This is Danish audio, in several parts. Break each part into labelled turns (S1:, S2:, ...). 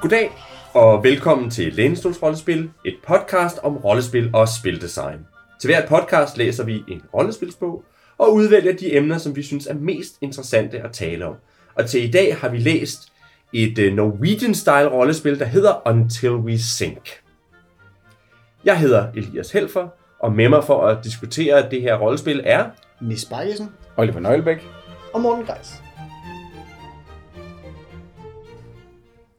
S1: Goddag og velkommen til Lænestols Rollespil, et podcast om rollespil og spildesign. Til hvert podcast læser vi en rollespilsbog og udvælger de emner, som vi synes er mest interessante at tale om. Og til i dag har vi læst et øh, Norwegian-style rollespil, der hedder Until We Sink. Jeg hedder Elias Helfer, og med mig for at diskutere det her rollespil er...
S2: Nis Bajesen
S3: Oliver Nøglebæk.
S2: og Morten Greis.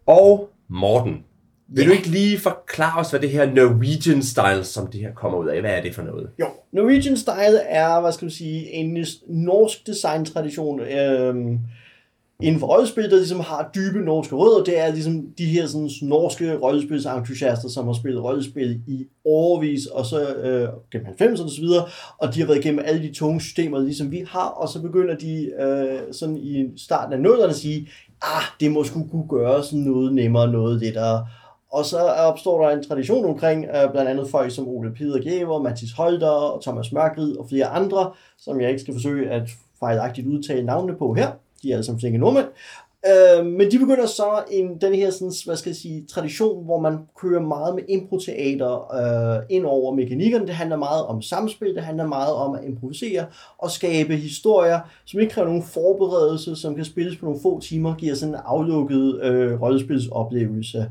S1: Og Morten. Vil du ikke lige forklare os, hvad det her Norwegian style, som det her kommer ud af, hvad er det for noget?
S2: Jo, Norwegian Style er, hvad skal man sige, en norsk designtradition øhm, inden for rollespil, der ligesom har dybe norske rødder. Det er ligesom de her sådan, norske rollespilsentusiaster, som har spillet rollespil i overvis, og så øh, gennem 90'erne og så videre, og de har været igennem alle de tunge systemer, ligesom vi har, og så begynder de øh, sådan i starten af nullerne at sige, ah, det må sgu kunne gøres noget nemmere, noget lettere. Og så opstår der en tradition omkring øh, blandt andet folk som Ole Peder Gæver, Mathis Holder og Thomas Mørkrid og flere andre, som jeg ikke skal forsøge at fejlagtigt udtale navnene på her. De er alle sammen flinke nordmænd. Øh, men de begynder så en, den her sådan, hvad skal jeg sige, tradition, hvor man kører meget med improteater øh, ind over mekanikkerne. Det handler meget om samspil, det handler meget om at improvisere og skabe historier, som ikke kræver nogen forberedelse, som kan spilles på nogle få timer, giver sådan en aflukket øh, rollespilsoplevelse.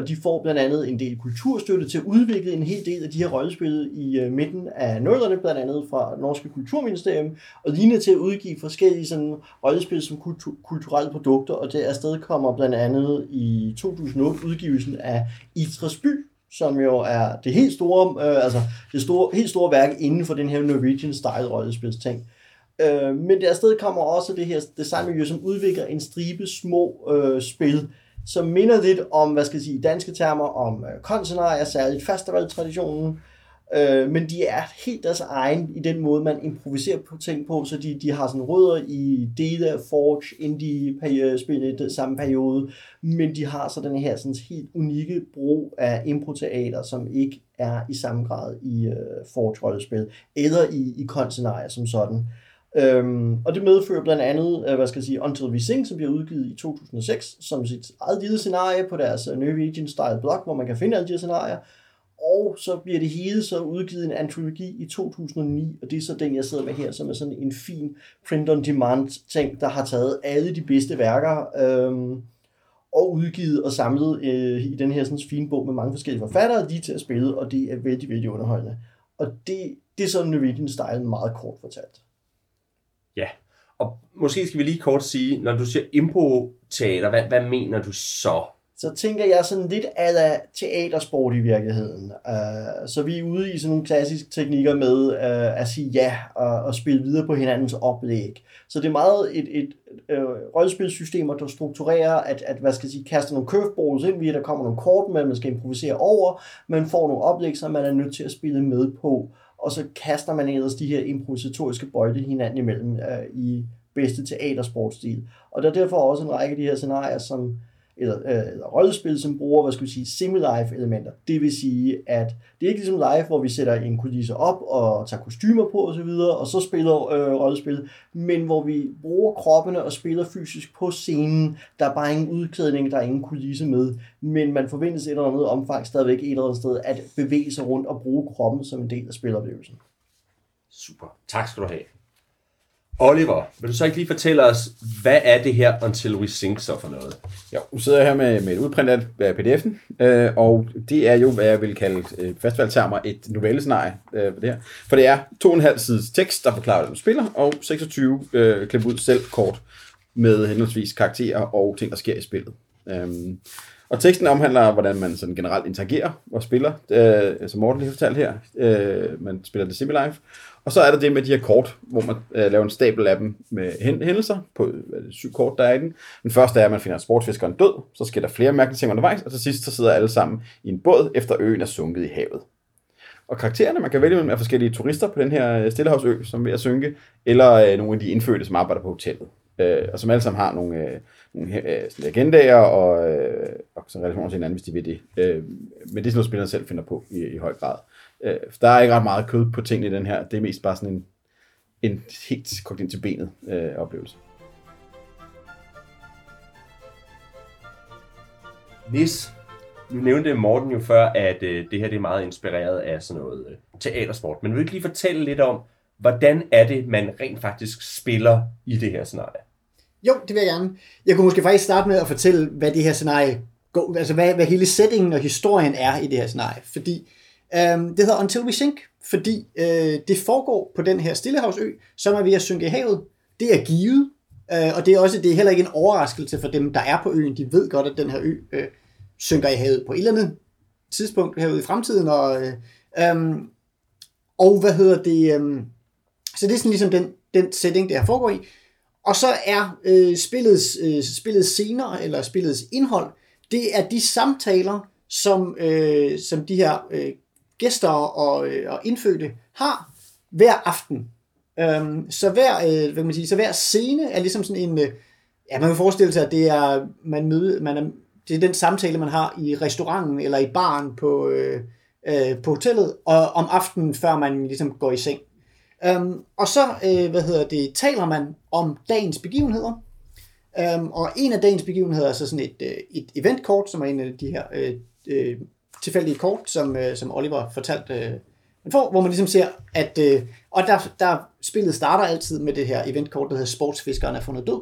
S2: Og de får blandt andet en del kulturstøtte til at udvikle en hel del af de her rollespil i øh, midten af nullerne, blandt andet fra Norske Kulturministerium, og lignende til at udgive forskellige sådan, rollespil som kultur- kulturelle produkter, og det afsted kommer blandt andet i 2008 udgivelsen af Itras By, som jo er det helt store, øh, altså det store, helt store værk inden for den her Norwegian style rollespilsting. Øh, men der afsted kommer også det her designmiljø, som udvikler en stribe små øh, spil, som minder lidt om, hvad skal jeg sige, danske termer, om øh, særligt festivaltraditionen, øh, men de er helt deres egen i den måde, man improviserer på ting på, så de, de har sådan rødder i dele af Forge, indie-spil i øh, samme periode, men de har så den her sådan helt unikke brug af improteater, som ikke er i samme grad i øh, Forge-rollespil, eller i, i konsenarier som sådan. Øhm, og det medfører blandt andet, øh, hvad skal jeg sige, Until We Sing, som bliver udgivet i 2006, som sit eget lille scenarie på deres øh, Norwegian Style blog, hvor man kan finde alle de her scenarier. Og så bliver det hele så udgivet en antologi i 2009, og det er så den, jeg sidder med her, som er sådan en fin print-on-demand ting, der har taget alle de bedste værker øhm, og udgivet og samlet øh, i den her sådan fine bog med mange forskellige forfattere, lige til at spille, og det er vældig, vældig underholdende. Og det, det er sådan Norwegian Style meget kort fortalt.
S1: Ja, og måske skal vi lige kort sige, når du siger impro-teater, hvad, hvad mener du så?
S2: så tænker jeg sådan lidt af teatersport i virkeligheden. Uh, så vi er ude i sådan nogle klassiske teknikker med uh, at sige ja og, og spille videre på hinandens oplæg. Så det er meget et, et øh, et rollespilsystem der strukturerer, at, at hvad skal jeg sige, kaster nogle curveballs ind, via der kommer nogle kort, man skal improvisere over, man får nogle oplæg, som man er nødt til at spille med på, og så kaster man ellers de her improvisatoriske bolde hinanden imellem øh, i bedste teatersportstil. Og der er derfor også en række af de her scenarier, som eller, øh, eller rollespil, som bruger, hvad skal vi sige, semi-live elementer. Det vil sige, at det er ikke ligesom live, hvor vi sætter en kulisse op og tager kostymer på osv., og, og så spiller øh, rollespil, men hvor vi bruger kroppene og spiller fysisk på scenen. Der er bare ingen udklædning, der er ingen kulisse med, men man forventes et eller andet omfang stadigvæk et eller andet sted at bevæge sig rundt og bruge kroppen som en del af spiloplevelsen.
S1: Super. Tak skal du have. Oliver, vil du så ikke lige fortælle os, hvad er det her Until We Sink så for noget?
S3: Jo, nu sidder jeg her med, med et udprint af pdf'en, øh, og det er jo, hvad jeg vil kalde øh, fastvalgtermer et novellescenarie øh, for det her. For det er to og en halv sides tekst, der forklarer, hvad du spiller, og 26 øh, klip ud selv kort med henholdsvis karakterer og ting, der sker i spillet. Øhm, og teksten omhandler, hvordan man sådan generelt interagerer og spiller, øh, som Morten lige fortalte her. Øh, man spiller det semi-live. Og så er der det med de her kort, hvor man øh, laver en stabel af dem med hændelser på øh, syv kort, der er i den. Den første er, at man finder sportsfiskeren død, så sker der flere mærkelige ting undervejs, og til sidst så sidder alle sammen i en båd, efter øen er sunket i havet. Og karaktererne, man kan vælge mellem er forskellige turister på den her øh, Stillehavsø, som er ved at synke, eller øh, nogle af de indfødte, som arbejder på hotellet. Øh, og som alle sammen har nogle, øh, nogle øh, agendaer og, øh, og sådan relationer til hinanden, hvis de vil det. Øh, men det er sådan noget, spillerne selv finder på i, i høj grad. Øh, der er ikke ret meget kød på tingene i den her. Det er mest bare sådan en, en helt kogt ind til benet øh, oplevelse.
S1: Nis, nu nævnte Morten jo før, at øh, det her det er meget inspireret af sådan noget øh, teatersport. Men vil du ikke lige fortælle lidt om, hvordan er det, man rent faktisk spiller i det her scenarie?
S4: Jo, det vil jeg gerne. Jeg kunne måske faktisk starte med at fortælle, hvad det her scenarie går, altså hvad, hvad hele settingen og historien er i det her scenarie. Fordi øhm, det hedder Until We Sink, fordi øh, det foregår på den her Stillehavsø, som er ved at synke i havet. Det er givet, øh, og det er også det er heller ikke en overraskelse for dem, der er på øen. De ved godt, at den her ø øh, synker i havet på et eller andet tidspunkt herude i fremtiden. Og, øh, øh, og hvad hedder det? Øh, så det er sådan ligesom den, den setting, det her foregår i. Og så er øh, spillets, øh, spillets scener, eller spillets indhold, det er de samtaler, som, øh, som de her øh, gæster og, øh, og indfødte har hver aften. Øhm, så, hver, øh, hvad kan man sige, så hver scene er ligesom sådan en, øh, ja, man kan forestille sig, at det er, man møde, man er, det er den samtale, man har i restauranten eller i baren på, øh, øh, på hotellet, og om aftenen, før man ligesom går i seng. Øhm, og så, øh, hvad hedder det, taler man om dagens begivenheder. Øhm, og en af dagens begivenheder er så sådan et, øh, et eventkort, som er en af de her øh, øh, tilfældige kort, som, øh, som Oliver fortalte, øh, man får, hvor man ligesom ser, at, øh, og der, der spillet starter altid med det her eventkort, der hedder Sportsfiskeren er fundet død.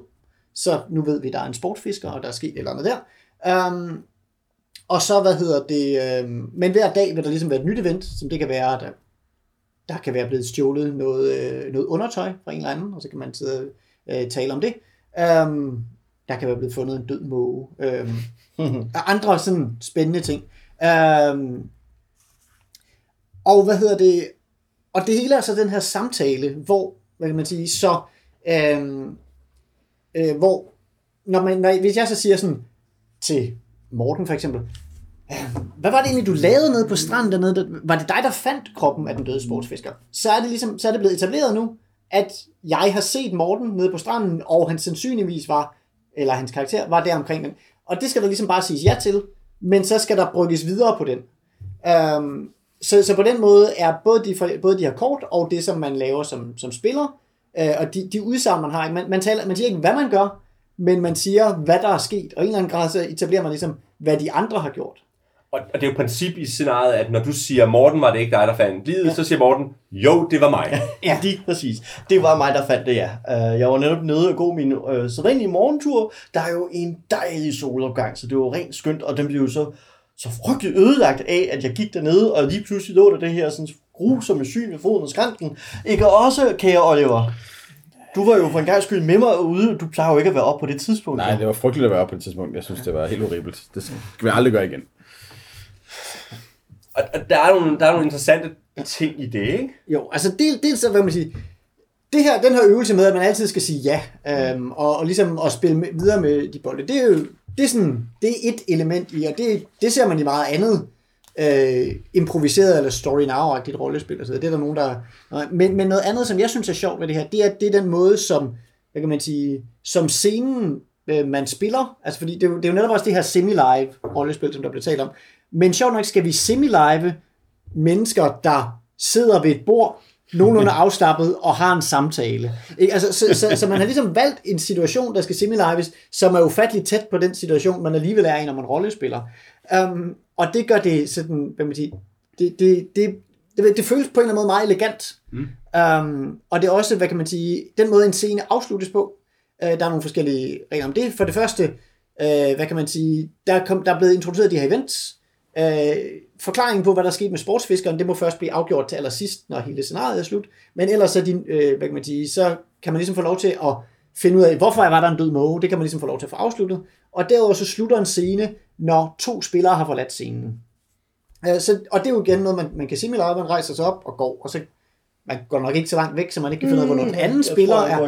S4: Så nu ved vi, der er en sportsfisker, og der er sket et eller andet der. Um, og så, hvad hedder det, øh, men hver dag vil der ligesom være et nyt event, som det kan være, at der der kan være blevet stjålet noget, øh, noget undertøj fra en eller anden, og så kan man sidde og øh, tale om det. Um, der kan være blevet fundet en død måge. Um, og andre sådan spændende ting. Øhm, og hvad hedder det? Og det hele er så den her samtale, hvor, hvad kan man sige, så, øhm, øh, hvor, når man, når, hvis jeg så siger sådan til Morten for eksempel, øhm, hvad var det egentlig, du lavede nede på stranden dernede? Var det dig, der fandt kroppen af den døde sportsfisker? Så er det, ligesom, så er det blevet etableret nu, at jeg har set Morten nede på stranden, og han sandsynligvis var, eller hans karakter, var der omkring den. Og det skal der ligesom bare siges ja til, men så skal der brygges videre på den. Øhm, så, så på den måde er både de, både de her kort, og det, som man laver som, som spiller, øh, og de, de udsagn, man har, man, man, taler, man siger ikke, hvad man gør, men man siger, hvad der er sket, og i en eller anden grad så etablerer man ligesom, hvad de andre har gjort.
S1: Og, og det er jo princip i scenariet, at når du siger, Morten var det ikke dig, der fandt livet, ja. så siger Morten, jo, det var mig.
S2: ja, lige præcis. Det var mig, der fandt det, ja. Uh, jeg var netop nede og gå min uh, sædvanlige morgentur. Der er jo en dejlig solopgang, så det var rent skønt, og den blev jo så, så frygteligt ødelagt af, at jeg gik dernede, og lige pludselig lå der det her sådan grusomme syn ved foden af skrænten. Ikke også, kære Oliver? Du var jo for en gang skyld med mig ude. Du plejer jo ikke at være op på det tidspunkt.
S3: Nej, det var frygteligt at være op på det tidspunkt. Jeg synes, det var helt horribelt. Det skal vi aldrig gøre igen.
S1: Og, og der, er nogle, der er nogle interessante ting i det, ikke?
S4: Jo, altså del, dels så, hvad man siger, det her, den her øvelse med, at man altid skal sige ja, øhm, og, og ligesom at spille med, videre med de bolde, det er jo det er sådan, det er et element i, og det, det ser man i meget andet øh, improviseret eller story now-agtigt rollespil, så det er der nogen, der... Men, men noget andet, som jeg synes er sjovt ved det her, det er, det er den måde, som, hvad kan man sige, som scenen, øh, man spiller, altså fordi det, det er jo netop også det her semi-live rollespil, som der bliver talt om, men sjovt nok skal vi semi-live mennesker, der sidder ved et bord, nogenlunde afslappet og har en samtale. Ikke? Altså, så, så, så man har ligesom valgt en situation, der skal semi-lives, som er ufatteligt tæt på den situation, man alligevel er i, når man rollespiller. Um, og det gør det sådan, hvad man siger, det, det, det, det, det føles på en eller anden måde meget elegant. Mm. Um, og det er også, hvad kan man sige, den måde en scene afsluttes på. Uh, der er nogle forskellige regler om det. For det første, uh, hvad kan man sige, der, kom, der er blevet introduceret de her events, Øh, forklaringen på, hvad der skete med sportsfiskeren, det må først blive afgjort til allersidst, når hele scenariet er slut. Men ellers så, din, øh, hvad kan man sige, så kan man ligesom få lov til at finde ud af, hvorfor var der en død måge. Det kan man ligesom få lov til at få afsluttet. Og derudover så slutter en scene, når to spillere har forladt scenen. Øh, så, og det er jo igen noget, man, man kan sige, at man rejser sig op og går, og så man går nok ikke så langt væk, så man ikke kan finde ud af, hvornår den anden spiller er.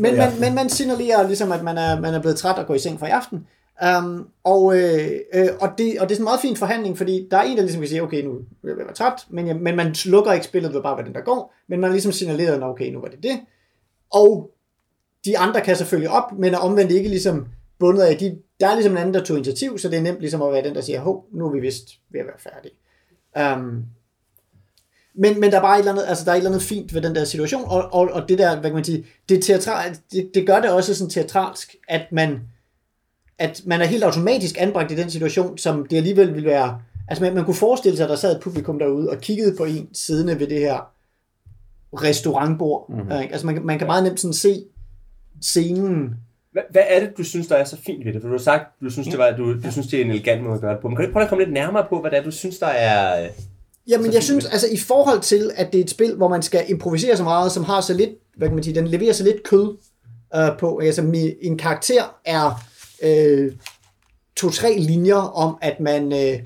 S4: Men, men, men man signalerer ligesom, at man er, man er blevet træt og går i seng for i aften. Um, og, øh, øh, og, det, og det er sådan en meget fin forhandling, fordi der er en, der ligesom kan sige, okay, nu vil jeg være træt, men, jeg, men man slukker ikke spillet ved bare, hvad den der går, men man ligesom signalerer, okay, nu var det det. Og de andre kan selvfølgelig op, men er omvendt ikke ligesom bundet af, de, der er ligesom en anden, der tog initiativ, så det er nemt ligesom at være den, der siger, hov, nu er vi vist ved at være færdige. Um, men, men der er bare et eller andet, altså der er et eller andet fint ved den der situation, og, og, og det der, hvad kan man sige, det, teatral, det, det gør det også sådan teatralsk, at man, at man er helt automatisk anbragt i den situation, som det alligevel ville være... Altså man, man kunne forestille sig, at der sad et publikum derude og kiggede på en siddende ved det her restaurantbord. Mm-hmm. Altså man, kan- man kan meget nemt sådan se scenen.
S1: Hvad, hvad er det, du synes, der er så fint ved det? For du har sagt, du synes, det, var, du, du synes, det er en elegant måde at gøre det på. Men kan du ikke prøve at komme lidt nærmere på, hvad det er, du synes, der er... øh,
S4: Jamen, jeg synes, altså i forhold til, at det er et spil, hvor man skal improvisere så meget, som har så lidt, hvad kan man sige, den leverer så lidt kød øh, på. Altså, en karakter er øh, to-tre linjer om, at man øh,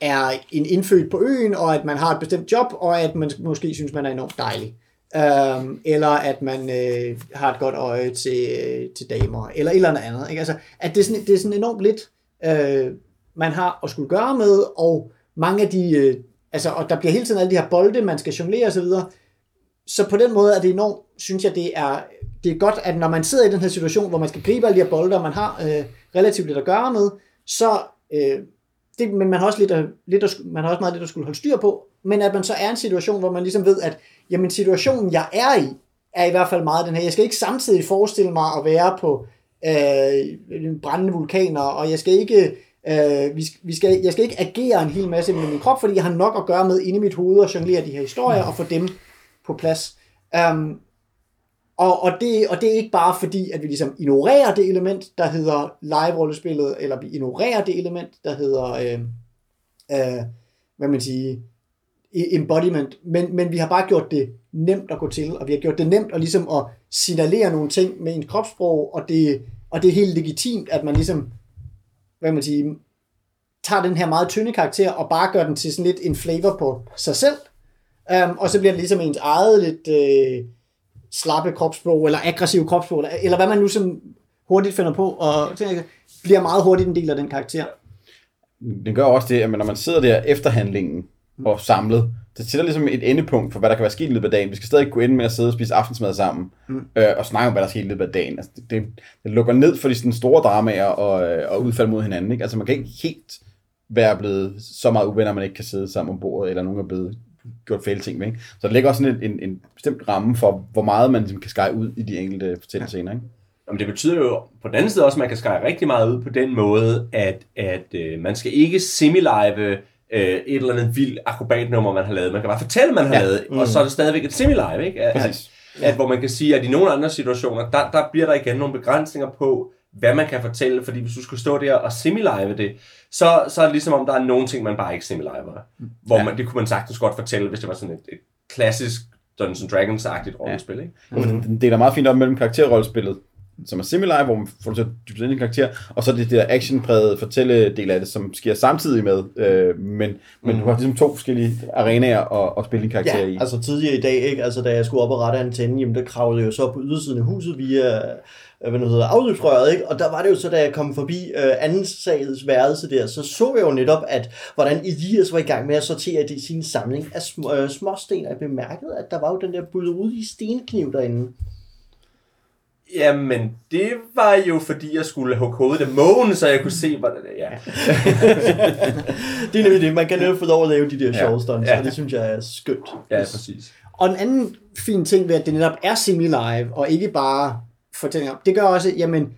S4: er en indfødt på øen, og at man har et bestemt job, og at man måske synes, man er enormt dejlig. Øhm, eller at man øh, har et godt øje til, øh, til damer, eller et eller andet andet. Ikke? Altså, at det er, sådan, det er sådan enormt lidt, øh, man har at skulle gøre med, og mange af de, øh, altså, og der bliver hele tiden alle de her bolde, man skal jonglere osv., så på den måde er det enormt, synes jeg, det er, det er godt, at når man sidder i den her situation, hvor man skal gribe alle de her bolde, og man har øh, relativt lidt at gøre med, så, øh, det, men man har, også lidt at, lidt at, man har også meget lidt at skulle holde styr på, men at man så er i en situation, hvor man ligesom ved, at jamen, situationen, jeg er i, er i hvert fald meget den her. Jeg skal ikke samtidig forestille mig at være på øh, brændende vulkaner, og jeg skal ikke øh, vi, vi skal, jeg skal ikke agere en hel masse med min krop, fordi jeg har nok at gøre med inde i mit hoved og jonglere de her historier og få dem på plads. Um, og, og, det, og det er ikke bare fordi, at vi ligesom ignorerer det element, der hedder live-rollespillet, eller vi ignorerer det element, der hedder, øh, øh, hvad man siger, e- embodiment, men, men vi har bare gjort det nemt at gå til, og vi har gjort det nemt at, ligesom at signalere nogle ting med en kropssprog, og det, og det er helt legitimt, at man ligesom, hvad man siger, tager den her meget tynde karakter, og bare gør den til sådan lidt en flavor på sig selv, um, og så bliver det ligesom ens eget lidt øh, slappe kropssprog, eller aggressiv kropssprog, eller, eller hvad man nu sådan hurtigt finder på, og så bliver meget hurtigt en del af den karakter.
S3: Den gør også det, at når man sidder der efter handlingen og samlet, det sætter ligesom et endepunkt for, hvad der kan være sket i løbet af dagen. Vi skal stadig kunne ende med at sidde og spise aftensmad sammen, mm. øh, og snakke om, hvad der er sket i løbet af dagen. Altså, det, det, det lukker ned for de sådan store dramaer og, øh, og udfald mod hinanden. Ikke? Altså, man kan ikke helt være blevet så meget uvenner, at man ikke kan sidde sammen om bordet, eller nogen er blevet gjort fæle ting med. Ikke? Så der ligger også sådan en, en, en bestemt ramme for, hvor meget man ligesom kan skære ud i de enkelte fortællescener. Ikke?
S1: Jamen, det betyder jo på den anden side også, at man kan skære rigtig meget ud på den måde, at, at øh, man skal ikke semilive øh, et eller andet vildt akrobatnummer, man har lavet. Man kan bare fortælle, man har ja. lavet, mm. og så er det stadigvæk et semilive, ikke? At,
S3: Præcis.
S1: At, at, hvor man kan sige, at i nogle andre situationer, der, der bliver der igen nogle begrænsninger på, hvad man kan fortælle, fordi hvis du skulle stå der og semilive det, så, så er det ligesom om, der er nogle ting, man bare ikke semiliver. Hvor
S3: Ja.
S1: man, det kunne man sagtens godt fortælle, hvis det var sådan et, et klassisk Dungeons Dragons-agtigt rollespil, ikke?
S3: Mm. Den deler meget fint op mellem karakterrollespillet, som er semi-live, hvor man får lov til at dybe ind i en karakter, og så er det det der actionprægede fortælledel af det, som sker samtidig med, øh, men, men
S2: Mm.
S3: du har ligesom to forskellige arenaer at, at spille din karakter i.
S2: Ja, altså tidligere i dag, ikke? Altså, da jeg skulle op og rette antennen, jamen, der kravlede jeg jo så på ydersiden af huset via hvad nu hedder, afløbsrøret, ikke? Og der var det jo så, da jeg kom forbi øh, anden salets værelse der, så så jeg jo netop, at hvordan Elias var i gang med at sortere det i sin samling af sm- øh, småsten, og jeg bemærkede, at der var jo den der buderudige stenkniv derinde.
S1: Jamen, det var jo fordi, jeg skulle hugge hovedet af mågen, så jeg kunne se, hvordan det ja.
S2: det er nemlig det, man kan netop få lov at lave de der sjove stunts,
S1: Ja.
S2: og det synes jeg er skønt.
S1: ja, præcis.
S4: Og en anden fin ting ved, at det netop er semi-live, og ikke bare fortællinger, det gør også, jamen,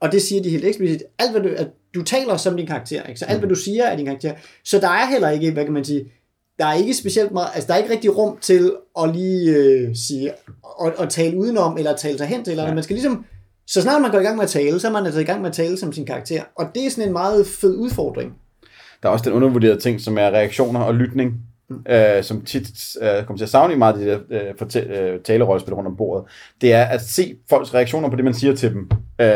S4: og det siger de helt eksplicit, alt hvad du, at du taler som din karakter, ikke? så alt hvad du siger er din karakter. Så der er heller ikke, hvad kan man sige, der er ikke specielt meget, altså der er ikke rigtig rum til at lige øh, sige, og, og tale udenom, eller tale sig hen til, eller
S3: Ja.
S4: man skal ligesom, så snart man går i gang med at tale, så er man altså i gang med at tale som sin karakter. Og det er sådan en meget fed udfordring.
S3: Der er også den undervurderede ting, som er reaktioner og lytning,
S4: Mm.
S3: øh, som tit øh, kommer til at savne meget de der øh, fortæ- øh, talerollespil rundt om bordet. Det er at se folks reaktioner på det, man siger til dem. Øh,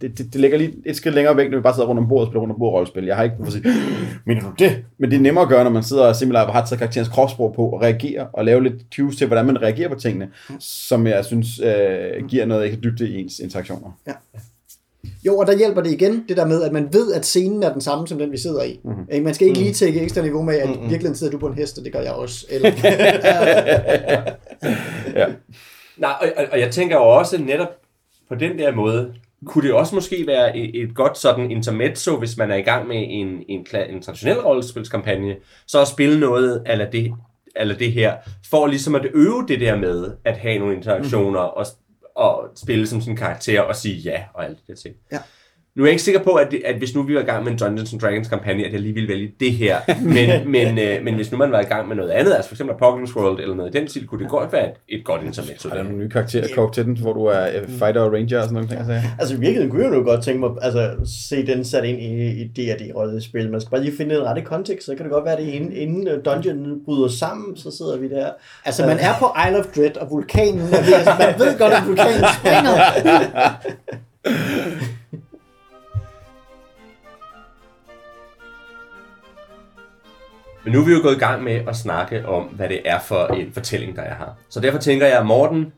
S3: det, det, det ligger lige et skridt længere væk, når vi bare sidder rundt om bordet og spiller rundt om bordet rollespil. Jeg har ikke at sige, mener du det? Men det er nemmere at gøre, når man sidder og simpelthen har taget karakterens kropssprog på og reagerer og lave lidt cues til, hvordan man reagerer på tingene, som jeg synes øh, giver noget ikke dybde i ens interaktioner.
S4: Jo, og der hjælper det igen, det der med, at man ved, at scenen er den samme, som den, vi sidder i.
S3: Mhm.
S4: Mm-hmm. Man skal ikke lige tække ekstra niveau med, at
S2: Mhm.
S4: mm-hmm. virkelig sidder du på en hest, og det gør jeg også. Eller,
S3: Ja.
S1: Nej, og, og, jeg tænker jo også netop på den der måde, kunne det også måske være et, et godt sådan intermezzo, hvis man er i gang med en, en, en traditionel rollespilskampagne, så at spille noget eller det, eller det her, for ligesom at øve det der med at have nogle interaktioner mm. og, og spille som sin karakter og sige ja og alt det der ting.
S4: Ja.
S1: Nu er jeg ikke sikker på, at, det, at hvis nu vi var i gang med en Dungeons and Dragons kampagne, at jeg lige ville vælge det her. Men, men, øh, men hvis nu man var i gang med noget andet, altså for eksempel Apocalypse World eller noget i den stil, kunne det godt være et, et godt intermezzo.
S3: Er der nogle nye karakterer kogt til den, hvor du er øh, fighter og ranger og sådan noget? ting, Altså.
S2: Altså i virkeligheden kunne jeg jo godt tænke mig, altså se den sat ind i et D&D-rollespil. Man skal bare lige finde den rette kontekst, så kan det godt være, at det inden, inden øh, dungeon bryder sammen, så sidder vi der.
S4: Altså, man er på Isle of Dread, og vulkanen er ved, altså, man ved godt, at vulkanen springer.
S1: Men nu er vi jo gået i gang med at snakke om, hvad det er for en fortælling, der er her. Så derfor tænker jeg, Morten,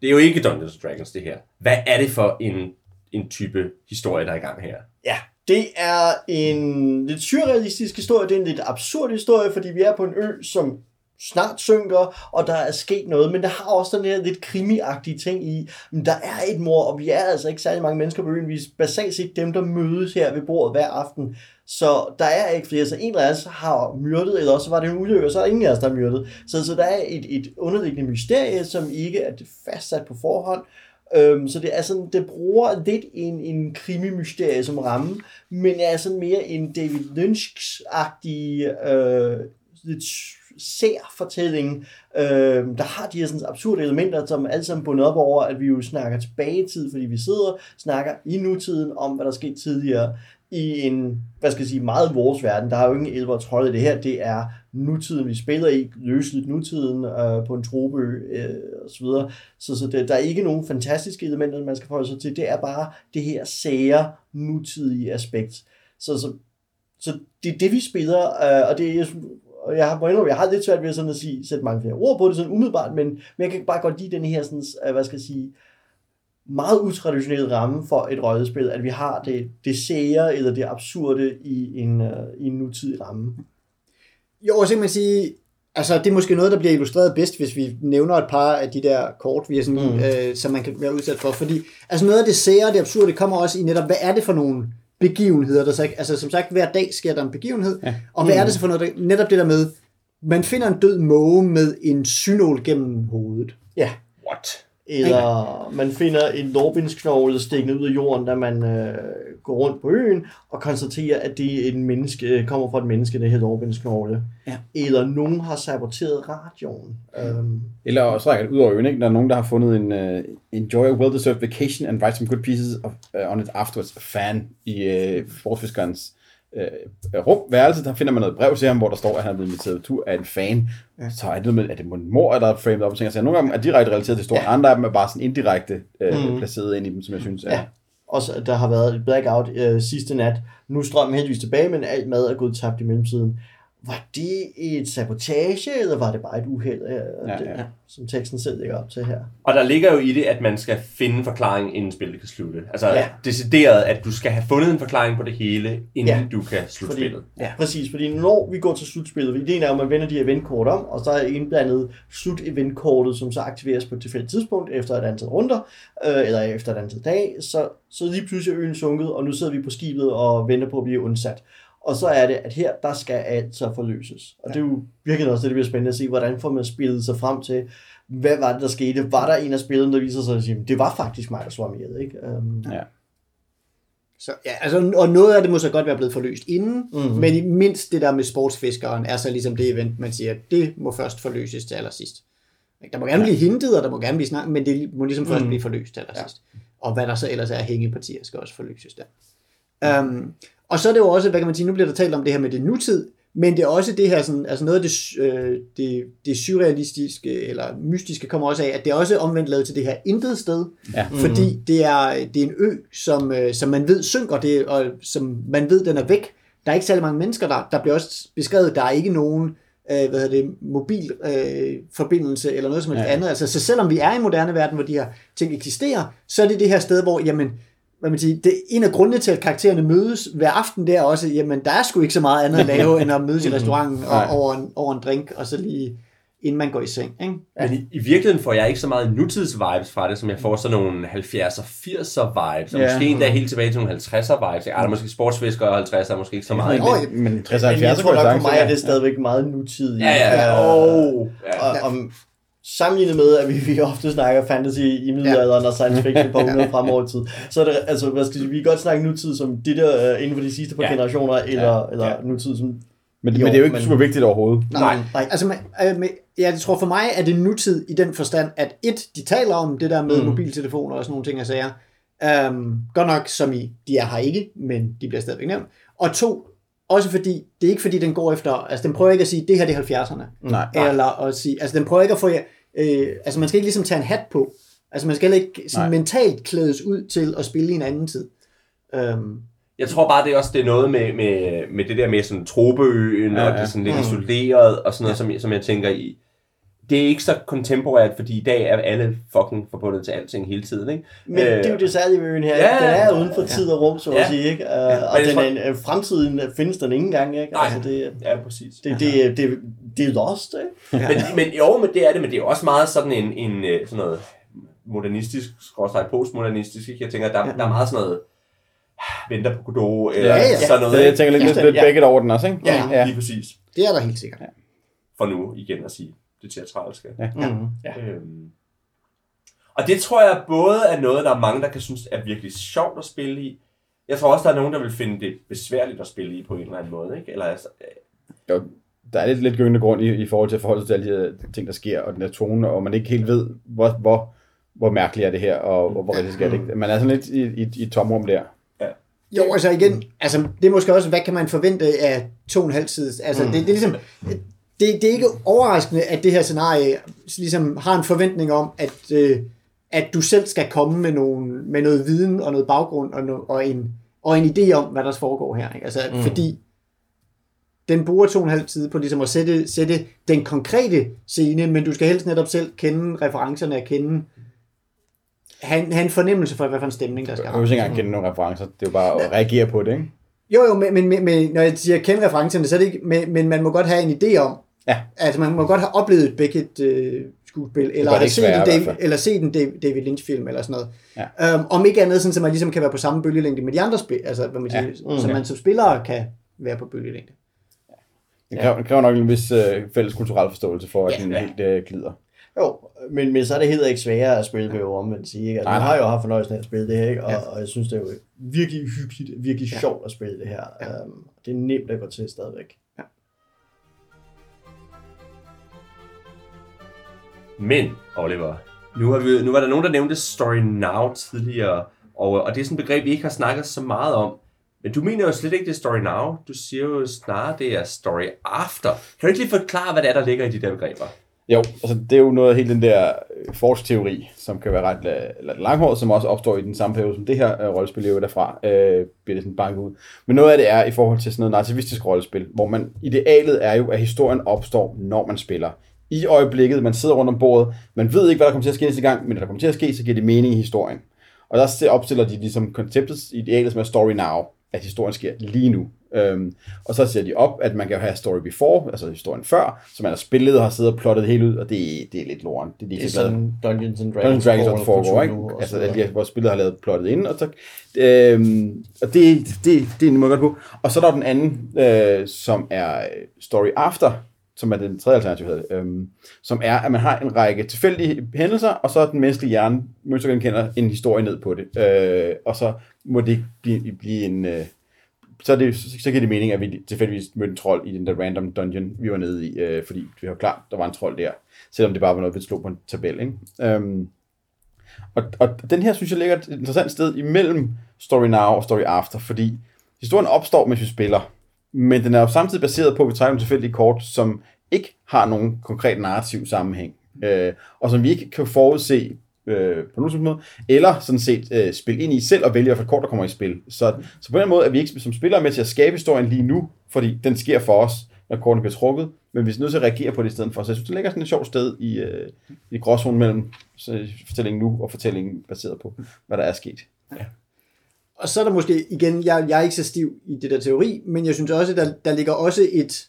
S1: det er jo ikke Dungeons Dragons det her. Hvad er det for en, en type historie, der er i gang her?
S2: Ja, det er en lidt surrealistisk historie, det er en lidt absurd historie, fordi vi er på en ø, som snart synker, og der er sket noget, men der har også den her lidt krimiagtige ting i, men der er et mor, og vi er altså ikke særlig mange mennesker på øen, vi er basalt set dem, der mødes her ved bordet hver aften, så der er ikke flere, så en af os har myrdet, eller også var det en ulykke, og så er der ingen af os, der har myrdet. Så, så der er et, et underliggende mysterie, som ikke er fastsat på forhånd, Øhm, så det er sådan, det bruger lidt en, en krimi-mysterie som ramme, men er sådan mere en David Lynch-agtig, øh, lidt ser fortællingen, øh, der har de her sådan absurde elementer, som alle sammen bundet op over, at vi jo snakker tilbage i tid, fordi vi sidder snakker i nutiden om, hvad der skete tidligere i en, hvad skal jeg sige, meget vores verden. Der er jo ingen elver trolde i det her. Det er nutiden, vi spiller i, løsligt nutiden øh, på en tropeø øh, og så videre. Så, så det, der er ikke nogen fantastiske elementer, man skal forholde sig til. Det er bare det her sære, nutidige aspekt. Så, så, så det er det, vi spiller, øh, og det er og jeg har, må indrømme, jeg har lidt svært ved sådan at sige, sætte mange flere ord på det sådan umiddelbart, men, men jeg kan bare godt lide den her sådan, øh, hvad skal jeg sige, meget utraditionelle ramme for et rollespil, at vi har det, det sære eller det absurde i en, uh, i en nutidig ramme.
S4: Jo, så kan man sige, altså det er måske noget, der bliver illustreret bedst, hvis vi nævner et par af de der kort, vi er sådan, mm. øh, som man kan være udsat for. Fordi altså noget af det sære, det absurde, det kommer også i netop, hvad er det for nogle begivenheder, der så altså som sagt, hver dag sker der en begivenhed, ja. og hvad mm. er det så for noget, der, netop det der med, man finder en død måge med en synål gennem hovedet.
S2: Ja.
S1: What?
S2: Eller man finder en lårbindsknogle stikkende ud af jorden, da man øh, går rundt på øen, og konstaterer, at det er en menneske, kommer fra et menneske, det her lårbindsknogle.
S4: Ja.
S2: Eller nogen har saboteret radioen. Um,
S3: Eller også rækker ud over øen, ikke? Der er nogen, der har fundet en uh, enjoy a well-deserved vacation and write some good pieces of, uh, on it afterwards. Fan i uh, sportsfiskerens uh, rum, værelse, der finder man noget brev til ham, hvor der står, at han er blevet inviteret tur af en fan. Ja. Så er det noget med, at det er mor, der er framed op. Altså, nogle af dem er direkte relateret til historien, ja. andre af dem er bare sådan indirekte uh, mm. placeret ind i dem, som jeg synes er...
S2: Ja. Også der har været et blackout øh, sidste nat. Nu er strømmen heldigvis tilbage, men alt mad er gået tabt i mellemtiden. Var det et sabotage, eller var det bare et uheld, øh,
S3: Ja,
S2: det,
S3: ja.
S2: som teksten selv lægger op til her?
S1: Og der ligger jo i det, at man skal finde en forklaring, inden spillet kan slutte. Altså
S2: Ja.
S1: ja. decideret, at du skal have fundet en forklaring på det hele, inden
S2: Ja.
S1: ja. du kan slutte
S2: Fordi-
S1: spillet.
S2: Ja. Præcis, fordi når vi går til slutspillet, ideen er at man vender de eventkort om, og så er indblandet slut-eventkortet, som så aktiveres på et tilfældigt tidspunkt efter et antal runder, øh, eller efter et antal dage, så, så lige pludselig er øen sunket, og nu sidder vi på skibet og venter på at blive undsat. Og så er det, at her, der skal alt så forløses. Og det er jo virkelig også det, det bliver spændende at se, hvordan får man spillet sig frem til, hvad var det, der skete? Var der en af spillerne, der viser sig at sige, det var faktisk mig, der ihjel, ikke? Um,
S3: Ja.
S4: Så, ja, altså, og noget af det må så godt være blevet forløst inden,
S2: Mhm.
S4: mm-hmm. men i mindst det der med sportsfiskeren er så ligesom det event, man siger, det må først forløses til allersidst. Der må gerne blive hintet, og der må gerne blive snakket, men det må ligesom først
S2: Mhm.
S4: blive forløst til allersidst. Og hvad der så ellers er hængepartier, skal også forløses der. Um, og så er det jo også, hvad kan man sige, nu bliver der talt om det her med det nutid, men det er også det her, sådan, altså noget af det, øh, det, det surrealistiske eller mystiske kommer også af, at det er også omvendt lavet til det her intet sted,
S3: Ja.
S4: fordi det er, det er en ø, som, øh, som man ved synker, det, og som man ved, den er væk. Der er ikke særlig mange mennesker der. Der bliver også beskrevet, der er ikke nogen øh, hvad hedder det, mobil øh, forbindelse eller noget som helst
S3: Ja.
S4: ja. andet. Altså, så selvom vi er i en moderne verden, hvor de her ting eksisterer, så er det det her sted, hvor jamen, hvad man siger, det, en af grundene til, at karaktererne mødes hver aften, det er også, jamen der er sgu ikke så meget andet at lave, end at mødes i restauranten
S3: Nej.
S4: og, over, en, over en drink, og så lige inden man går i seng. Ikke?
S1: Men i, i virkeligheden får jeg ikke så meget nutids-vibes fra det, som jeg får sådan nogle 70'er, 80'er vibes, og
S3: Ja.
S1: måske endda helt tilbage til nogle 50'er vibes. Ja, der er måske sportsfiskere og 50'er, måske ikke så meget.
S4: Åh,
S1: Men,
S3: Men 60 og
S2: Men jeg
S3: 70
S2: tror nok for mig, er det stadigvæk meget nutidigt.
S1: ja, ja, ja. Oh, ja.
S2: Og, om, sammenlignet med, at vi, vi ofte snakker fantasy i middelalderen ja. og science fiction på 100 fremover tid, så er det, altså, hvad skal vi kan godt snakke nutid som det der uh, inden for de sidste par
S3: Ja.
S2: generationer, eller,
S3: Ja.
S2: eller
S3: Ja.
S2: nutid som...
S3: Men,
S2: Jo,
S3: men det er jo ikke
S2: men-
S3: super vigtigt overhovedet.
S4: Nej,
S2: nej.
S4: Altså, man, øh, men, ja, jeg tror for mig, at det er nutid i den forstand, at et, de taler om det der med
S2: Mm.
S4: mobiltelefoner og sådan nogle ting og sager. Um, godt nok, som i, de er her ikke, men de bliver stadigvæk nævnt. Og to, også fordi, det er ikke fordi, den går efter, altså den prøver ikke at sige, det her det er 70'erne.
S3: Nej.
S4: Eller at sige, altså den prøver ikke at få jer, øh, altså man skal ikke ligesom tage en hat på. Altså man skal heller ikke sådan
S3: Nej.
S4: mentalt klædes ud til at spille i en anden tid. Um,
S1: Jeg tror bare, det er også det er noget med, med, med det der med sådan tropeøen,
S3: Ja,
S1: ja, og
S3: ja.
S1: det er sådan lidt
S2: Mm.
S1: isoleret, og sådan noget, som, jeg- som jeg tænker i. Det er ikke så kontemporært, fordi i dag er alle fucking forbundet til alting hele tiden, ikke?
S2: Men øh, det er jo det særlige ved øen her.
S1: ja,
S2: Ja, den er
S1: ja.
S2: uden for tid og rum, så at
S1: Ja.
S2: sige. Ikke? Uh, og
S1: jeg
S2: den
S1: tror-
S2: er, en- øh, fremtiden øh, findes den ikke engang. Ikke?
S1: Nej.
S2: Altså, det,
S1: Ja, præcis.
S2: det, det, det, det er lost. Ikke?
S1: Men, men jo, men det er det, men det er jo også meget sådan en, en øh, sådan noget modernistisk, skråstrej postmodernistisk, ikke? Jeg tænker, der, der er meget sådan noget, venter på Godot, eller
S4: Ja, ja.
S1: sådan noget,
S3: Så jeg tænker lidt, lidt,
S2: Ja.
S3: lidt begge over den også, ikke?
S1: Ja,
S3: ja.
S1: lige præcis.
S4: det er der helt sikkert.
S1: For nu igen at sige det teatralske.
S3: Ja.
S2: Mm.
S1: Øhm. Og det tror jeg både er noget, der er mange, der kan synes er virkelig sjovt at spille i. Jeg tror også, der er nogen, der vil finde det besværligt at spille i på en eller anden måde. Ikke? Eller altså, øh,
S3: Jo, der er lidt, lidt gyngende grund i, i forhold til at forholde sig til alle de her ting, der sker, og den her tone, og man ikke helt ved, hvor, hvor, hvor mærkeligt er det her, og, og hvor realistisk er det ikke. Man er sådan lidt i, i, i et tomrum der.
S4: Jo, altså igen, altså, det er måske også, hvad kan man forvente af to og en halv side? Altså, mm. det, det er ligesom, det, det er ikke overraskende, at det her scenarie ligesom har en forventning om, at, øh, at du selv skal komme med, nogle, med noget viden og noget baggrund og, no, og, en, og en idé om, hvad der foregår her. Ikke? Altså, mm. fordi den bruger to og en halv tid på ligesom at sætte, sætte den konkrete scene, men du skal helst netop selv kende referencerne og kende have, have en fornemmelse for, hvad for en stemning, der skal
S3: Jeg vil ikke engang kende nogle referencer. Det er jo bare at reagere på det, ikke?
S4: Jo, jo, men, men, men, men når jeg siger kende referencerne, så er det ikke, men, men man må godt have en idé om,
S3: Ja.
S4: altså man må godt have oplevet et Beckett øh, skuespil, eller, have set en David, eller set en David, David Lynch-film, eller sådan noget.
S3: Ja.
S4: Um, om ikke andet, sådan, så man ligesom kan være på samme bølgelængde med de andre spil, altså hvad man
S3: Ja.
S4: siger, så man som spiller kan være på bølgelængde.
S3: Det kræver, det kræver nok en vis øh, fælles kulturel forståelse for, at
S4: Ja,
S3: den
S1: ja.
S3: helt øh, glider.
S2: Jo, men, men så er det heller ikke sværere at spille, jeg jo omvendt sige. Ikke? Altså,
S3: nej.
S2: har jo haft fornøjelsen af at spille det her, ikke? Og,
S3: Ja.
S2: og jeg synes, det er jo virkelig hyggeligt, virkelig
S4: Ja.
S2: sjovt at spille det her.
S4: Ja.
S2: Um, det er nemt at gå til stadigvæk.
S1: Men, Oliver, nu, har vi, nu var der nogen, der nævnte Story Now tidligere, og, og det er sådan et begreb, vi ikke har snakket så meget om. Men du mener jo slet ikke, det er Story Now. Du siger jo snarere, det er Story After. Kan du ikke lige forklare, hvad det er, der ligger i de der begreber?
S3: Jo, altså det er jo noget af hele den der øh, force-teori, som kan være ret øh, la- langhåret, som også opstår i den samme periode, som det her øh, rollespil lever derfra, øh, bliver det sådan banket ud. Men noget af det er i forhold til sådan noget narrativistisk rollespil, hvor man idealet er jo, at historien opstår, når man spiller. I øjeblikket, man sidder rundt om bordet, man ved ikke, hvad der kommer til at ske næste gang, men når der kommer til at ske, så giver det mening i historien. Og der opstiller de ligesom konceptet, idealet som er story now, at historien sker lige nu. Øhm, og så siger de op, at man kan have story before, altså historien før, som man har spillet og har siddet og plottet det hele ud, og det, det er lidt loren. Det er, de
S2: Det er
S3: så glade.
S2: sådan Dungeons and Dragons,
S3: Dungeons Dragons, foregår, ikke? Altså,
S2: så
S3: at de, hvor spillet har lavet plottet ind, og så, øhm, og det, det, det er en måde godt på. Og så er der den anden, øh, som er Story After, som er den tredje alternativ, hedder det, øhm, som er, at man har en række tilfældige hændelser, og så er den menneskelige hjerne, mønstergenkender en historie ned på det. Øh, og så må det blive, blive en... Øh, så, det, så, så giver det mening, at vi tilfældigvis mødte en trold i den der random dungeon, vi var nede i, øh, fordi vi har klart, der var en trold der, selvom det bare var noget, vi slog på en tabel. Ikke? Øhm, og, og den her, synes jeg, ligger et interessant sted imellem Story Now og Story After, fordi historien opstår, mens vi spiller, men den er jo samtidig baseret på, at vi trækker nogle tilfældige kort, som ikke har nogen konkret narrativ sammenhæng, øh, og som vi ikke kan forudse øh, på nogen som måde, eller sådan set øh, spille ind i selv og vælge, hvilket kort der kommer i spil. Så, så på den måde er vi ikke som spillere med til at skabe historien lige nu, fordi den sker for os, når kortene bliver trukket, men vi er nødt til at reagere på det i stedet for. Så jeg synes, det ligger sådan et sjovt sted i, øh, i gråzonen mellem så, fortællingen nu og fortællingen baseret på, hvad der er sket. Ja.
S4: Og så er der måske, igen, jeg, jeg er ikke så stiv i det der teori, men jeg synes også, at der, der ligger også et,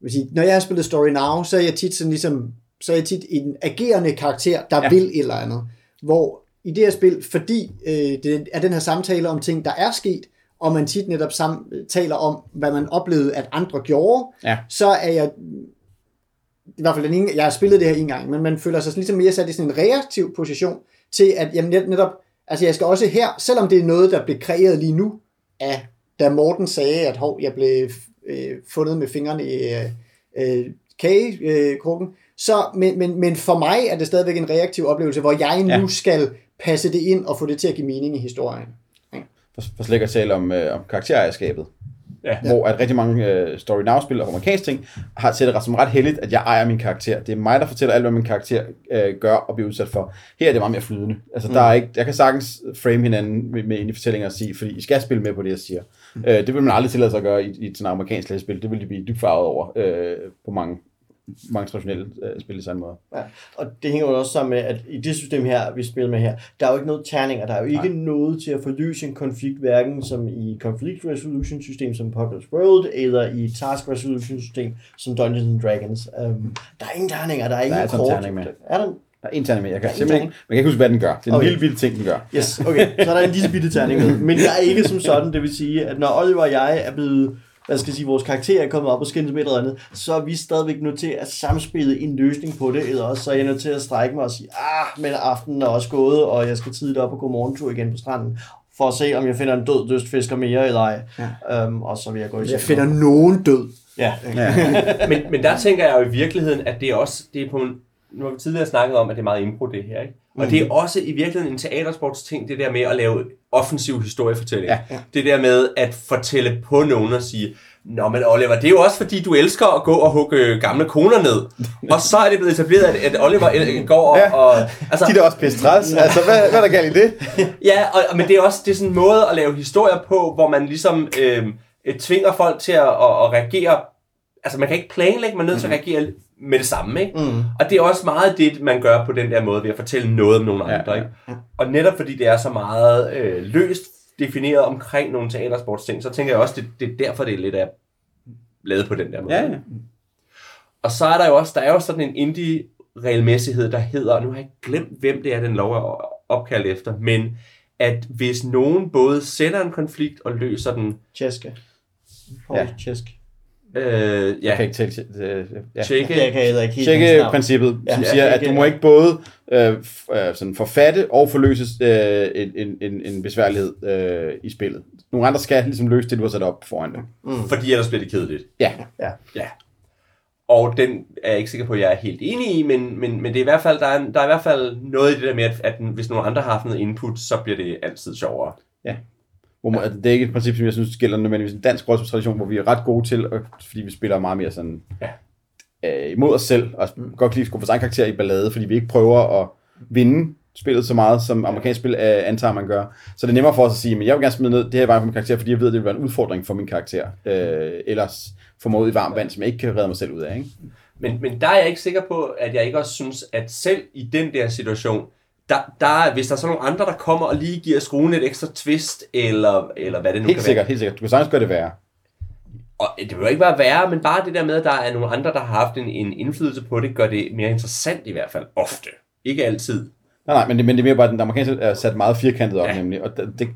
S4: vil sige, når jeg har spillet Story Now, så er jeg tit sådan ligesom, så er jeg tit en agerende karakter, der
S3: Ja.
S4: vil et eller andet. Hvor i det her spil, fordi øh, det er den her samtale om ting, der er sket, og man tit netop sam, taler om, hvad man oplevede, at andre gjorde,
S3: Ja.
S4: så er jeg i hvert fald den ene, jeg har spillet det her en gang, men man føler sig ligesom mere sat i sådan en reaktiv position til, at jamen, net- netop, altså jeg skal også her, selvom det er noget, der blev kreeret lige nu, af da Morten sagde, at hov, jeg blev øh, fundet med fingrene i øh, øh, kagekrukken, så, men, men, men for mig er det stadigvæk en reaktiv oplevelse, hvor jeg nu
S3: Ja.
S4: ja. skal passe det ind og få det til at give mening i historien.
S3: For, for slet ikke at tale om, øh, om karakterejerskabet.
S1: Ja.
S3: Hvor at rigtig mange øh, Story Now-spil og amerikanske ting har til det ret som ret heldigt, at jeg ejer min karakter. Det er mig, der fortæller alt, hvad min karakter øh, gør og bliver udsat for. Her er det meget mere flydende. Altså, mm. der er ikke, jeg kan sagtens frame hinanden med, med ind i fortællinger og sige, fordi I skal spille med på det, jeg siger. Mm. Øh, det vil man aldrig tillade sig at gøre i, i sådan et amerikansk læsespil. Det vil de blive dybt farvet over øh, på mange, mange traditionelle øh, spil i samme måde.
S2: Ja. Og det hænger jo også sammen med, at i det system her, vi spiller med her, der er jo ikke noget terninger, der er jo ikke Nej. noget til at forløse en konflikt, hverken som i Conflict Resolution system som Populous World, eller i Task Resolution system som Dungeons and Dragons. Um, der er ingen terninger, der er ingen
S3: altså en
S2: kort.
S3: terning med.
S2: Er der?
S3: Der er en terning med. Jeg kan
S2: Der er en
S3: simpelthen ikke, man kan ikke huske, hvad den gør. Det er en
S2: Okay.
S3: lille bitte ting, den gør.
S2: Yes, okay. Så er der en lille bitte terning med. Men jeg er ikke som sådan, det vil sige, at når Oliver og jeg er blevet hvad skal jeg sige, vores karakter er kommet op og skændes med et eller andet, så er vi stadigvæk nødt til at samspille en løsning på det, eller også så er jeg nødt til at strække mig og sige, ah, men aftenen er også gået, og jeg skal tidligt op og gå morgentur igen på stranden, for at se, om jeg finder en død dystfisker mere eller ej. Ja. Um, og så vil jeg gå i
S4: Jeg finder nogen død.
S2: Ja.
S3: Ja.
S1: men, men der tænker jeg jo i virkeligheden, at det er også, det er på en, nu har vi tidligere snakket om, at det er meget impro det her, ikke? Og det er også i virkeligheden en teatersports ting, det der med at lave offensiv historiefortælling.
S3: Ja.
S1: Det der med at fortælle på nogen og sige, Nå, men Oliver, det er jo også fordi, du elsker at gå og hugge gamle koner ned. og så er det blevet etableret, at, at Oliver øh, går og...
S3: Ja.
S1: og altså,
S3: De er også pisse træls. Altså, hvad, hvad er der galt i det?
S1: Ja, og, og- men det er også det er sådan en måde at lave historier på, hvor man ligesom øh, øh, tvinger folk til at, at, at reagere. Altså man kan ikke planlægge, man er nødt til at reagere med det samme, ikke?
S2: Mm.
S1: Og det er også meget det, man gør på den der måde, ved at fortælle noget om nogle
S3: Ja,
S1: andre,
S3: ja.
S1: ikke? Og netop fordi det er så meget øh, løst defineret omkring nogle teatersports ting, så tænker jeg også, det, det er derfor, det er lidt af lavet på den der måde.
S3: Ja, ja.
S1: Og så er der jo også, der er jo sådan en indie regelmæssighed, der hedder, og nu har jeg glemt, hvem det er, den lov er opkaldt efter, men at hvis nogen både sætter en konflikt og løser den,
S2: Tjeske.
S3: Ja.
S2: Ja. Tjesk.
S1: Øh, ja,
S3: Jeg kan ikke tælle... Øh, ja.
S1: tjekke,
S2: Jeg kan heller ikke helt
S3: Tjekke princippet,
S2: Ja,
S3: som
S2: ja,
S3: siger, at du må
S2: ja.
S3: ikke både øh, øh, sådan forfatte og forløse øh, en, en, en, en besværlighed øh, i spillet. Nogle andre skal ligesom løse det, du har sat op foran dig.
S1: fordi ellers bliver det kedeligt.
S3: Ja,
S2: Ja.
S1: Ja. Og den er jeg ikke sikker på, at jeg er helt enig i, men, men, men det er i hvert fald, der, er, der er i hvert fald noget i det der med, at, at hvis nogle andre har haft noget input, så bliver det altid sjovere.
S3: Hvor man, det er ikke et princip, som jeg synes gælder nødvendigvis en dansk rollespilstradition, hvor vi er ret gode til, og, fordi vi spiller meget mere sådan
S1: Ja.
S3: øh, imod os selv, og godt kan lide at vores egen karakter i ballade, fordi vi ikke prøver at vinde spillet så meget, som amerikansk spil øh, antager, man gør. Så det er nemmere for os at sige, men jeg vil gerne smide ned det her i vejen for min karakter, fordi jeg ved, at det vil være en udfordring for min karakter. Øh, ellers få ud i varmt vand, som jeg ikke kan redde mig selv ud af. Ikke?
S1: Men, men der er jeg ikke sikker på, at jeg ikke også synes, at selv i den der situation, der, der, hvis der er så nogle andre, der kommer og lige giver skruen et ekstra twist, eller, eller hvad det nu
S3: Helt
S1: kan
S3: sikkert, helt sikkert. Du kan sagtens gøre det værre.
S1: være. Og det behøver ikke bare være, men bare det der med, at der er nogle andre, der har haft en, en indflydelse på det, gør det mere interessant i hvert fald. Ofte. Ikke altid.
S3: Nej, nej, men det, men det er mere bare, at den amerikanske er sat meget firkantet op,
S1: Ja.
S3: nemlig, og det, det,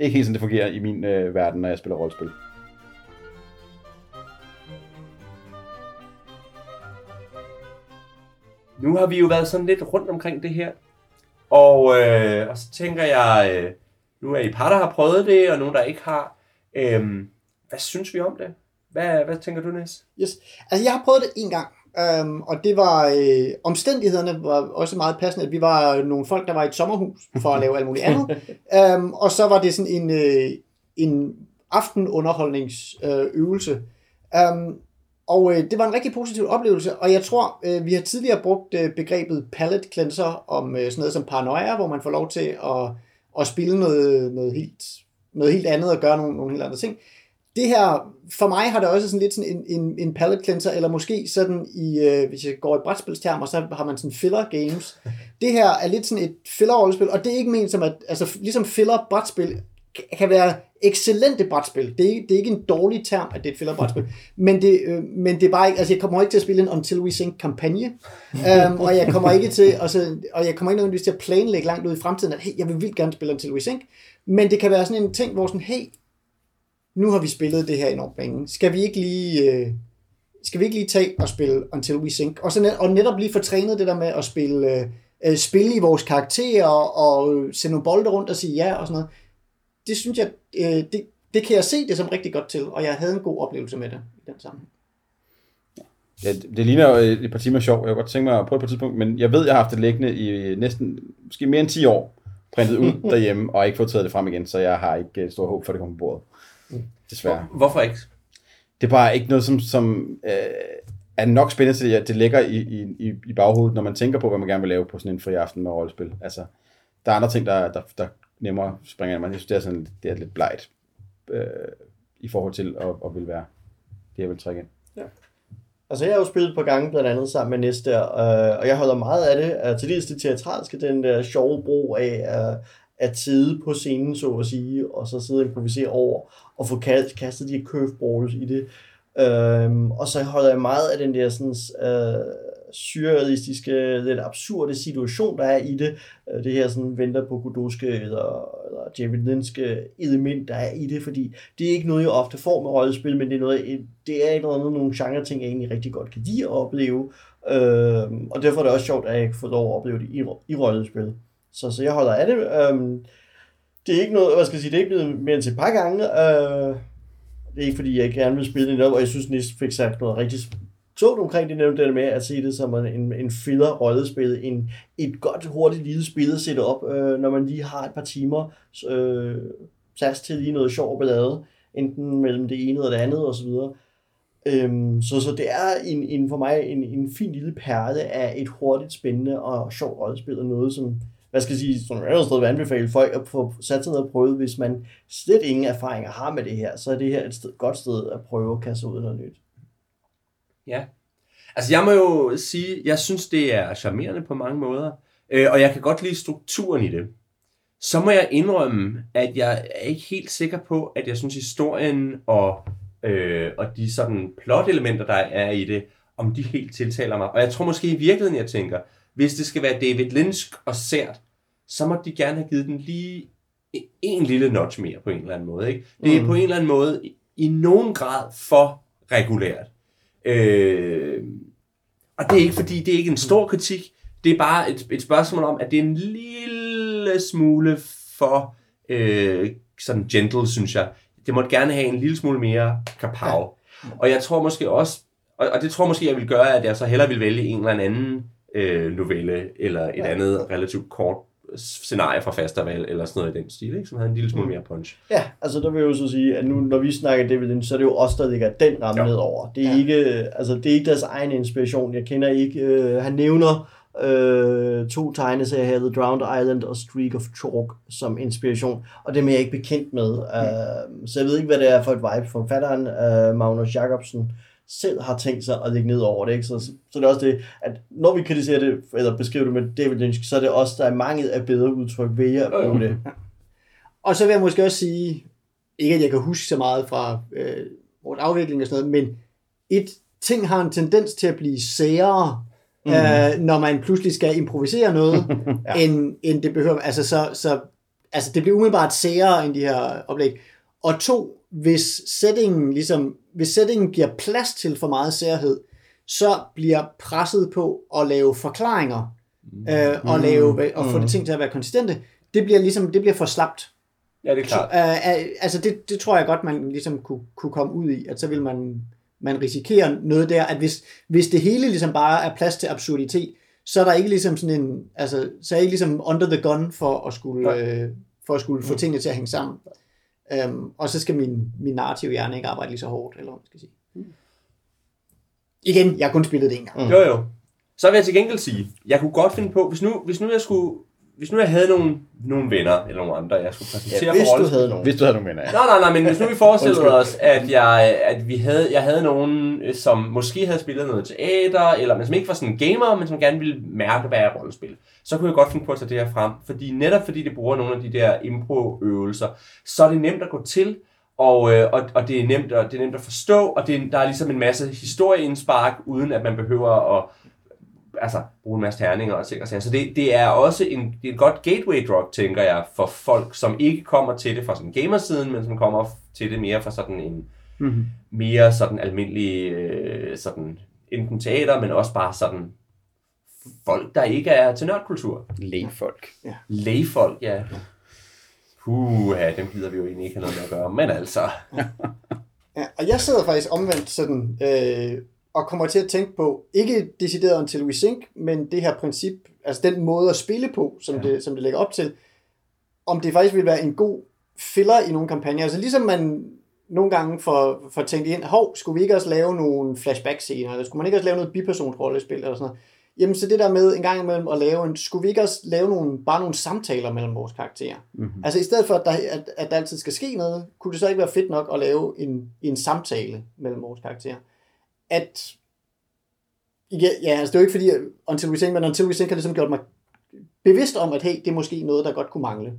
S3: er ikke helt sådan, det fungerer i min øh, verden, når jeg spiller rollespil.
S1: Nu har vi jo været sådan lidt rundt omkring det her. Og, øh, og så tænker jeg, øh, nu er I par, der har prøvet det, og nogen, der ikke har. Øh, hvad synes vi om det? Hvad, hvad tænker du, Niels?
S4: Yes. Altså, jeg har prøvet det en gang, øhm, og det var, øh, omstændighederne var også meget passende, vi var nogle folk, der var i et sommerhus for at lave alt muligt andet, øhm, og så var det sådan en, øh, en aftenunderholdningsøvelse. Øhm, og øh, det var en rigtig positiv oplevelse, og jeg tror, øh, vi har tidligere brugt øh, begrebet palette cleanser om øh, sådan noget som paranoia, hvor man får lov til at, at spille noget, noget, helt, noget helt andet og gøre nogle, nogle helt andre ting det her, for mig har det også sådan lidt sådan en, en, en palette cleanser, eller måske sådan i, øh, hvis jeg går i brætspilstermer, så har man sådan filler games. Det her er lidt sådan et filler rollespil, og det er ikke ment som at, altså ligesom filler brætspil kan- være excellente brætspil. Det er, ikke- det er ikke en dårlig term, at det er et filler brætspil. Men det, øh, men det er bare ikke, altså jeg kommer ikke til at spille en Until We Sink kampagne, um, og jeg kommer ikke til, altså, og jeg kommer ikke nødvendigvis til at planlægge langt ud i fremtiden, at hey, jeg vil vildt gerne spille Until We Sink, men det kan være sådan en ting, hvor sådan, hey, nu har vi spillet det her enormt længe. Skal vi ikke lige øh, skal vi ikke lige tage og spille Until We Sink? Og, så net, og netop lige få trænet det der med at spille, øh, øh, spille i vores karakterer og øh, sende nogle bolde rundt og sige ja og sådan noget. Det synes jeg, øh, det, det kan jeg se det som rigtig godt til, og jeg havde en god oplevelse med det i den sammenhæng.
S3: Ja, det det ligner jo et par timer sjov. Jeg kunne godt tænke mig at prøve på et tidspunkt, men jeg ved, jeg har haft det liggende i næsten, måske mere end 10 år, printet ud derhjemme, og ikke fået taget det frem igen, så jeg har ikke øh, stor håb for, at det kommer på bordet. Desværre.
S1: Hvorfor ikke?
S3: Det er bare ikke noget, som, som øh, er nok spændende til, at det ligger i, i, i, i baghovedet, når man tænker på, hvad man gerne vil lave på sådan en fri aften med rollespil. Altså, der er andre ting, der, der, der nemmere springer man. Jeg synes, det er, sådan, det er lidt blegt øh, i forhold til at, at vil være det, jeg vil trække ind. Ja.
S2: Altså, jeg har jo spillet på gange blandt andet sammen med Næste, øh, og jeg holder meget af det. Øh, til dels det teatralske, den der sjove brug af øh, at sidde på scenen, så at sige, og så sidde og improvisere over, og få kastet, kastet de her curveballs i det. Um, og så holder jeg meget af den der sådan, øh, surrealistiske, lidt absurde situation, der er i det. Øh, det her sådan venter på Godotske eller, eller David Lynch'ske element, der er i det, fordi det er ikke noget, jeg ofte får med rollespil, men det er, noget, det er et eller andet, nogle genre ting, jeg egentlig rigtig godt kan lide at opleve. Uh, og derfor er det også sjovt, at jeg ikke får lov at opleve det i, i rollespil. Så, så jeg holder af det. Uh, det er ikke noget, hvad skal jeg sige, det er ikke blevet mere end til et par gange. Øh, det er ikke fordi, jeg gerne vil spille det op, og jeg synes, Nis fik sagt noget rigtig tungt omkring det, nævnte det med at se det som en, en filler rollespil, en, et godt, hurtigt lille spil at sætte op, øh, når man lige har et par timer øh, plads til lige noget sjov ballade, enten mellem det ene og det andet osv. Øhm, så, så det er en, en, for mig en, en fin lille perle af et hurtigt, spændende og sjovt rollespil, og noget, som hvad skal jeg sige, som jeg stadig vil anbefale folk at få sat sig ned og prøve, hvis man slet ingen erfaringer har med det her, så er det her et sted, godt sted at prøve at kaste ud noget nyt.
S1: Ja. Altså jeg må jo sige, jeg synes det er charmerende på mange måder, øh, og jeg kan godt lide strukturen i det. Så må jeg indrømme, at jeg er ikke helt sikker på, at jeg synes historien og, øh, og de sådan plot-elementer, der er i det, om de helt tiltaler mig. Og jeg tror måske i virkeligheden, jeg tænker, hvis det skal være David Lynch og sært, så må de gerne have givet den lige en lille notch mere på en eller anden måde. Ikke? Det er mm. på en eller anden måde i, i nogen grad for regulært. Øh, og det er ikke fordi, det er ikke en stor kritik. Det er bare et, et spørgsmål om, at det er en lille smule for øh, sådan gentle, synes jeg. Det måtte gerne have en lille smule mere kapav. Ja. Og jeg tror måske også, og, og det tror måske, jeg vil gøre, at jeg så hellere vil vælge en eller anden øh, novelle, eller et ja. andet relativt kort scenarie fra Fasterval, eller sådan noget i den stil, ikke? som havde en lille smule mere punch.
S2: Ja, altså der vil jeg jo så sige, at nu når vi snakker David Lynch, så er det jo os, der ligger den ramme ned over. Det er, ja. ikke, altså, det er ikke deres egen inspiration. Jeg kender ikke, øh, han nævner øh, to tegneserier her, The Drowned Island og Streak of Chalk, som inspiration, og det er jeg ikke bekendt med. Uh, så jeg ved ikke, hvad det er for et vibe. Forfatteren uh, Magnus Jacobsen selv har tænkt sig at lægge ned over det. Ikke? Så, så, så det er også det, at når vi kritiserer det, eller beskriver det med David Lynch, så er det også, der er mange af bedre udtryk ved at bruge det.
S4: Og så vil jeg måske også sige, ikke at jeg kan huske så meget fra øh, vores afvikling og sådan noget, men et ting har en tendens til at blive særere, mm. øh, når man pludselig skal improvisere noget, ja. end, end det behøver. Altså, så, så, altså, det bliver umiddelbart særere end de her oplæg. Og to, hvis settingen, ligesom, hvis settingen giver plads til for meget særhed, så bliver presset på at lave forklaringer, mm. øh, og, lave, og få mm. det ting til at være konsistente, det bliver ligesom, det bliver for slapt.
S1: Ja, det er klart.
S4: Så, øh, altså det, det tror jeg godt, man ligesom kunne, kunne komme ud i, at så vil man, man risikere noget der, at hvis, hvis det hele ligesom bare er plads til absurditet, så er der ikke ligesom sådan en, altså, så er jeg ikke ligesom under the gun for at skulle, øh, for at skulle få mm. tingene til at hænge sammen. Øhm, og så skal min, min narrativ hjerne ikke arbejde lige så hårdt, eller hvad man skal sige. Mm. Igen, jeg har kun spillet det en gang.
S1: Mm. Jo, jo. Så vil jeg til gengæld sige, jeg kunne godt finde på, hvis nu, hvis nu jeg skulle hvis nu jeg havde nogle, nogle venner, eller nogle andre, jeg skulle præsentere
S2: ja, hvis for du havde nogen.
S3: Hvis du havde nogle venner, ja.
S1: Nej, nej, nej, men hvis nu vi forestillede os, at, jeg, at vi havde, jeg havde nogen, som måske havde spillet noget teater, eller men som ikke var sådan en gamer, men som gerne ville mærke, hvad er rollespil, så kunne jeg godt finde på at tage det her frem. Fordi netop fordi det bruger nogle af de der impro-øvelser, så er det nemt at gå til, og, øh, og, og det, er nemt at, det er nemt at forstå, og det, der er ligesom en masse historieindspark, uden at man behøver at altså, bruge en masse terninger og ting og Så det, det er også en, det er et godt gateway drug, tænker jeg, for folk, som ikke kommer til det fra sådan gamersiden, men som kommer til det mere fra sådan en
S3: Mhm.
S1: mere sådan almindelige, øh, sådan enten teater, men også bare sådan folk, der ikke er til nørdkultur.
S3: Lægfolk.
S1: Lægefolk, ja. Puh, ja, dem gider vi jo egentlig ikke have noget med at gøre, men altså,
S4: Ja, og jeg sidder faktisk omvendt sådan, øh, og kommer til at tænke på, ikke decideret Until We Sink, men det her princip, altså den måde at spille på, som, ja. det, som det lægger op til, om det faktisk vil være en god filler i nogle kampagner. Altså ligesom man nogle gange får, får tænkt ind, hov, skulle vi ikke også lave nogle flashback-scener, eller skulle man ikke også lave noget bipersonsrollespil, eller sådan noget. Jamen, så det der med en gang imellem at lave en, skulle vi ikke også lave nogle, bare nogle samtaler mellem vores karakterer? Mm-hmm. Altså i stedet for, at der, at, at der altid skal ske noget, kunne det så ikke være fedt nok at lave en, en samtale mellem vores karakterer? At, ja, ja altså det er jo ikke fordi, Until We Sink, men Until We Sink har ligesom gjort mig bevidst om, at hey, det er måske noget, der godt kunne mangle.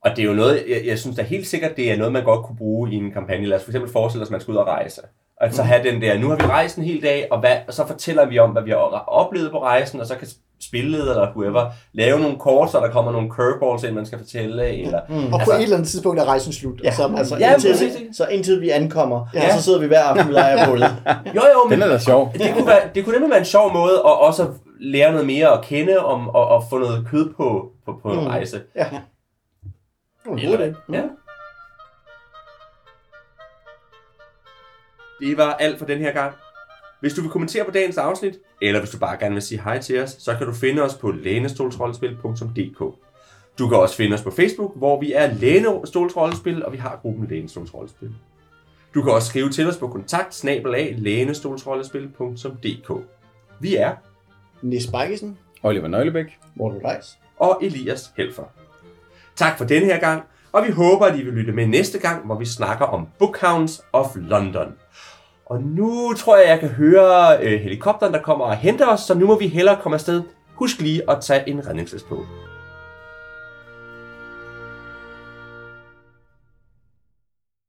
S1: og det er jo noget, jeg, jeg synes da helt sikkert, det er noget, man godt kunne bruge i en kampagne. Lad os for eksempel forestille os, at man skal ud og rejse. Og så have den der, nu har vi rejst en hel dag, og, hvad, og så fortæller vi om, hvad vi har oplevet på rejsen, og så kan spillet eller whoever lave nogle kort, så der kommer nogle curveballs ind, man skal fortælle, eller...
S4: Mm. Og på altså, et eller andet tidspunkt er rejsen slut.
S2: Ja,
S4: så,
S2: altså,
S1: Ja,
S2: indtil,
S1: præcis.
S2: så indtil vi ankommer,
S4: Ja.
S2: og så sidder vi hver aften ved lejrebålet.
S1: Jo, jo, men
S3: Den er da sjov.
S1: det kunne, være, det kunne nemlig være en sjov måde at også lære noget mere at kende om, og, og få noget kød på, på, på en
S2: Mm.
S1: rejse.
S2: Ja. Det en god idé.
S1: Ja. Det var alt for den her gang. Hvis du vil kommentere på dagens afsnit, eller hvis du bare gerne vil sige hej til os, så kan du finde os på lænestolsrollespil.dk. Du kan også finde os på Facebook, hvor vi er Lænestolsrollespil, og vi har gruppen Lænestolsrollespil. Du kan også skrive til os på kontakt Vi er
S4: Nis Bakkesen.
S3: Oliver Nøglebæk.
S2: Morten Reis.
S1: og Elias Helfer. Tak for denne her gang, og vi håber, at I vil lytte med næste gang, hvor vi snakker om Bookhounds of London. Og nu tror jeg, jeg kan høre øh, helikopteren, der kommer og henter os, så nu må vi hellere komme afsted. Husk lige at tage en redningsvest på.